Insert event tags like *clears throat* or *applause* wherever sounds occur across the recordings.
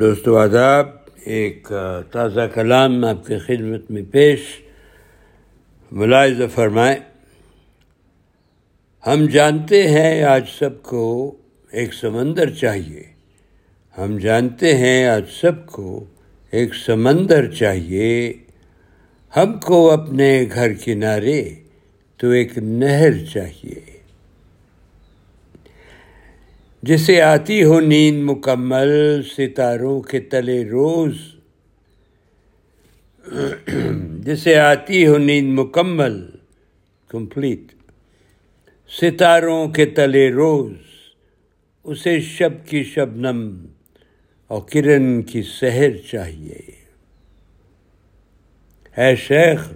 دوستو آداب ایک تازہ کلام آپ کے خدمت میں پیش، ملاحظہ فرمائیں۔ ہم جانتے ہیں آج سب کو ایک سمندر چاہیے۔ ہم جانتے ہیں آج سب کو ایک سمندر چاہیے۔ ہم کو اپنے گھر کنارے تو ایک نہر چاہیے۔ جسے آتی ہو نیند مکمل ستاروں کے تلے روز۔ *clears throat* جسے آتی ہو نیند مکمل کمپلیٹ۔ ستاروں کے تلے روز، اسے شب کی شبنم اور کرن کی سحر چاہیے۔ اے شیخ،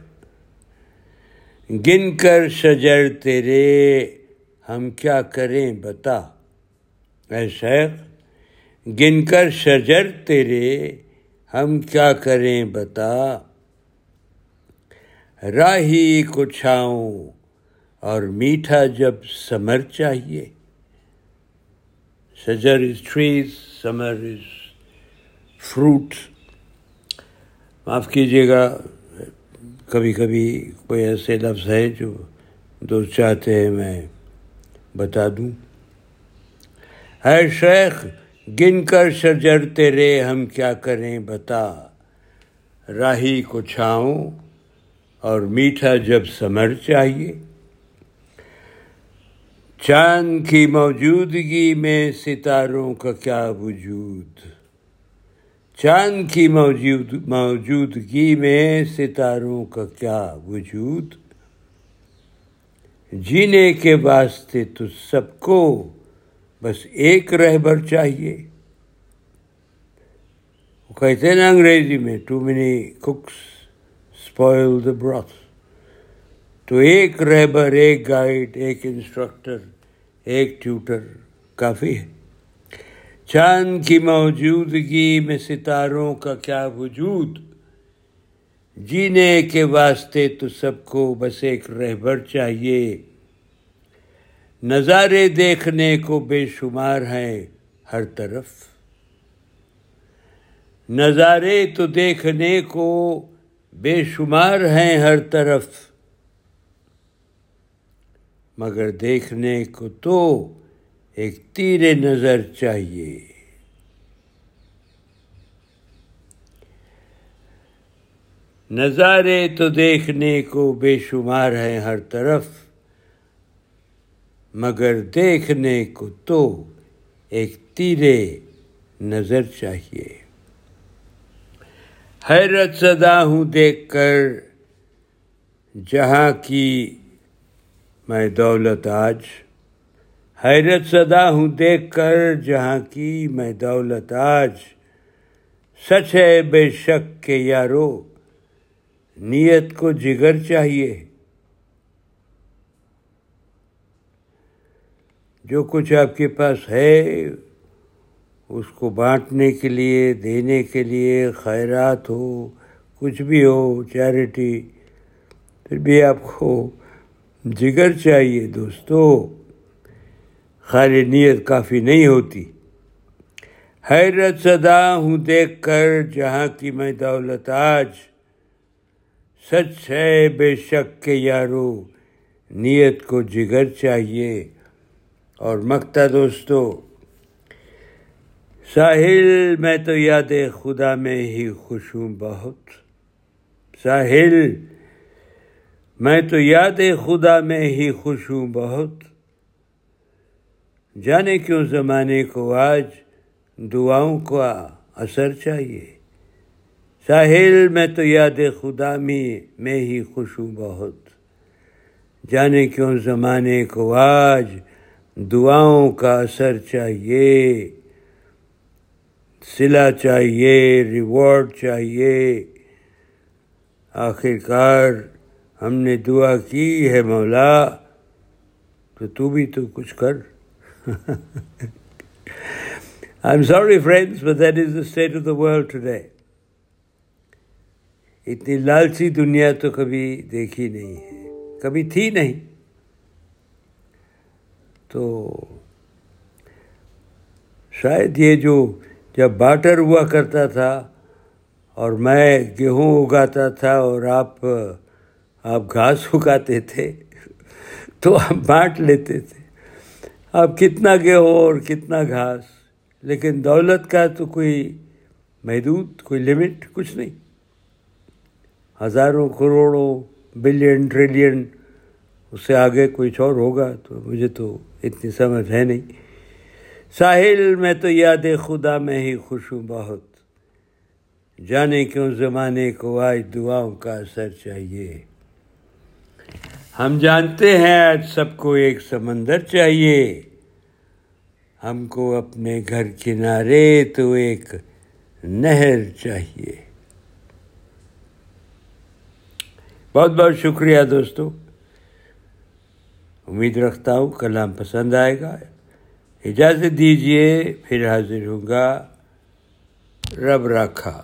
گن کر شجر تیرے، ہم کیا کریں بتا۔ اے شیخ، گن کر شجر تیرے، ہم کیا کریں بتا؟ راہی کو چھاؤں اور میٹھا جب سمر چاہیے۔ شجر از ٹریز سمر از فروٹ معاف کیجیے گا، کبھی کبھی کوئی ایسے لفظ ہے جو دوست چاہتے ہیں میں بتا دوں۔ اے شیخ گن کر شجر تیرے ہم کیا کریں بتا۔ راہی کو چھاؤں اور میٹھا جب سمر چاہیے۔ چاند کی موجودگی میں ستاروں کا کیا وجود۔ چاند کی موجود موجودگی میں ستاروں کا کیا وجود۔ جینے کے واسطے تو سب کو بس ایک رہبر چاہیے۔ وہ کہتے ہیں نا انگریزی میں too many cooks spoil the broth تو ایک رہبر، ایک گائیڈ، ایک انسٹرکٹر، ایک ٹیوٹر کافی ہے۔ چاند کی موجودگی میں ستاروں کا کیا وجود؟ جینے کے واسطے تو سب کو بس ایک رہبر چاہیے۔ نظارے دیکھنے کو بے شمار ہیں ہر طرف۔ نظارے تو دیکھنے کو بے شمار ہیں ہر طرف۔ مگر دیکھنے کو تو ایک تیر نظر چاہیے۔ نظارے تو دیکھنے کو بے شمار ہیں ہر طرف۔ مگر دیکھنے کو تو ایک تیرے نظر چاہیے۔ حیرت صدا ہوں دیکھ کر، جہاں کی میں دولت آج۔ حیرت صدا ہوں دیکھ کر، جہاں کی میں دولت آج۔ سچ ہے بے شک کے یارو، نیت کو جگر چاہیے۔ جو کچھ آپ کے پاس ہے، اس کو بانٹنے کے لیے، دینے کے لیے خیرات ہو، کچھ بھی ہو، چیریٹی، پھر بھی آپ کو جگر چاہیے دوستو۔ خالی نیت کافی نہیں ہوتی۔ حیرت صدا ہوں دیکھ کر، جہاں کی میں دولت آج سچ ہے، بے شک کے یارو، نیت کو جگر چاہیے۔ اور مکتا دوستو، ساحل میں تو یاد خدا میں ہی خوش ہوں بہت۔ ساحل میں تو یاد خدا میں ہی خوش ہوں بہت۔ جانے کیوں زمانے کو آج دعاؤں کا اثر چاہیے۔ ساحل میں تو یاد خدا میں میں ہی خوش ہوں بہت۔ جانے کیوں زمانے کو آج دعاؤں کا اثر چاہیے سلا چاہیے ریوارڈ چاہیے۔ آخر کار ہم نے دعا کی ہے مولا، تو تو بھی تو کچھ کر۔ I am sorry friends but that is the state of the world today اتنی لالچی دنیا تو کبھی دیکھی نہیں ہے، کبھی تھی نہیں۔ تو شاید یہ جو جب باٹر ہوا کرتا تھا اور میں گیہوں اگاتا تھا اور آپ آپ گھاس اگاتے تھے، تو آپ بانٹ لیتے تھے۔ اب کتنا گیہوں اور کتنا گھاس، لیکن دولت کا تو کوئی محدود، کوئی لمٹ کچھ نہیں۔ ہزاروں کروڑوں بلین ٹریلین اس سے آگے کچھ اور ہوگا تو مجھے تو اتنی سمجھ ہے نہیں۔ ساحل میں تو یاد خدا میں ہی خوش ہوں بہت۔ جانے کیوں زمانے کو آج دعاؤں کا اثر چاہیے۔ ہم جانتے ہیں آج سب کو ایک سمندر چاہیے۔ ہم کو اپنے گھر کنارے تو ایک نہر چاہیے۔ بہت بہت شکریہ دوستو۔ امید رکھتا ہوں کلام پسند آئے گا۔ اجازت دیجیے پھر حاضر ہوں گا۔ رب رکھا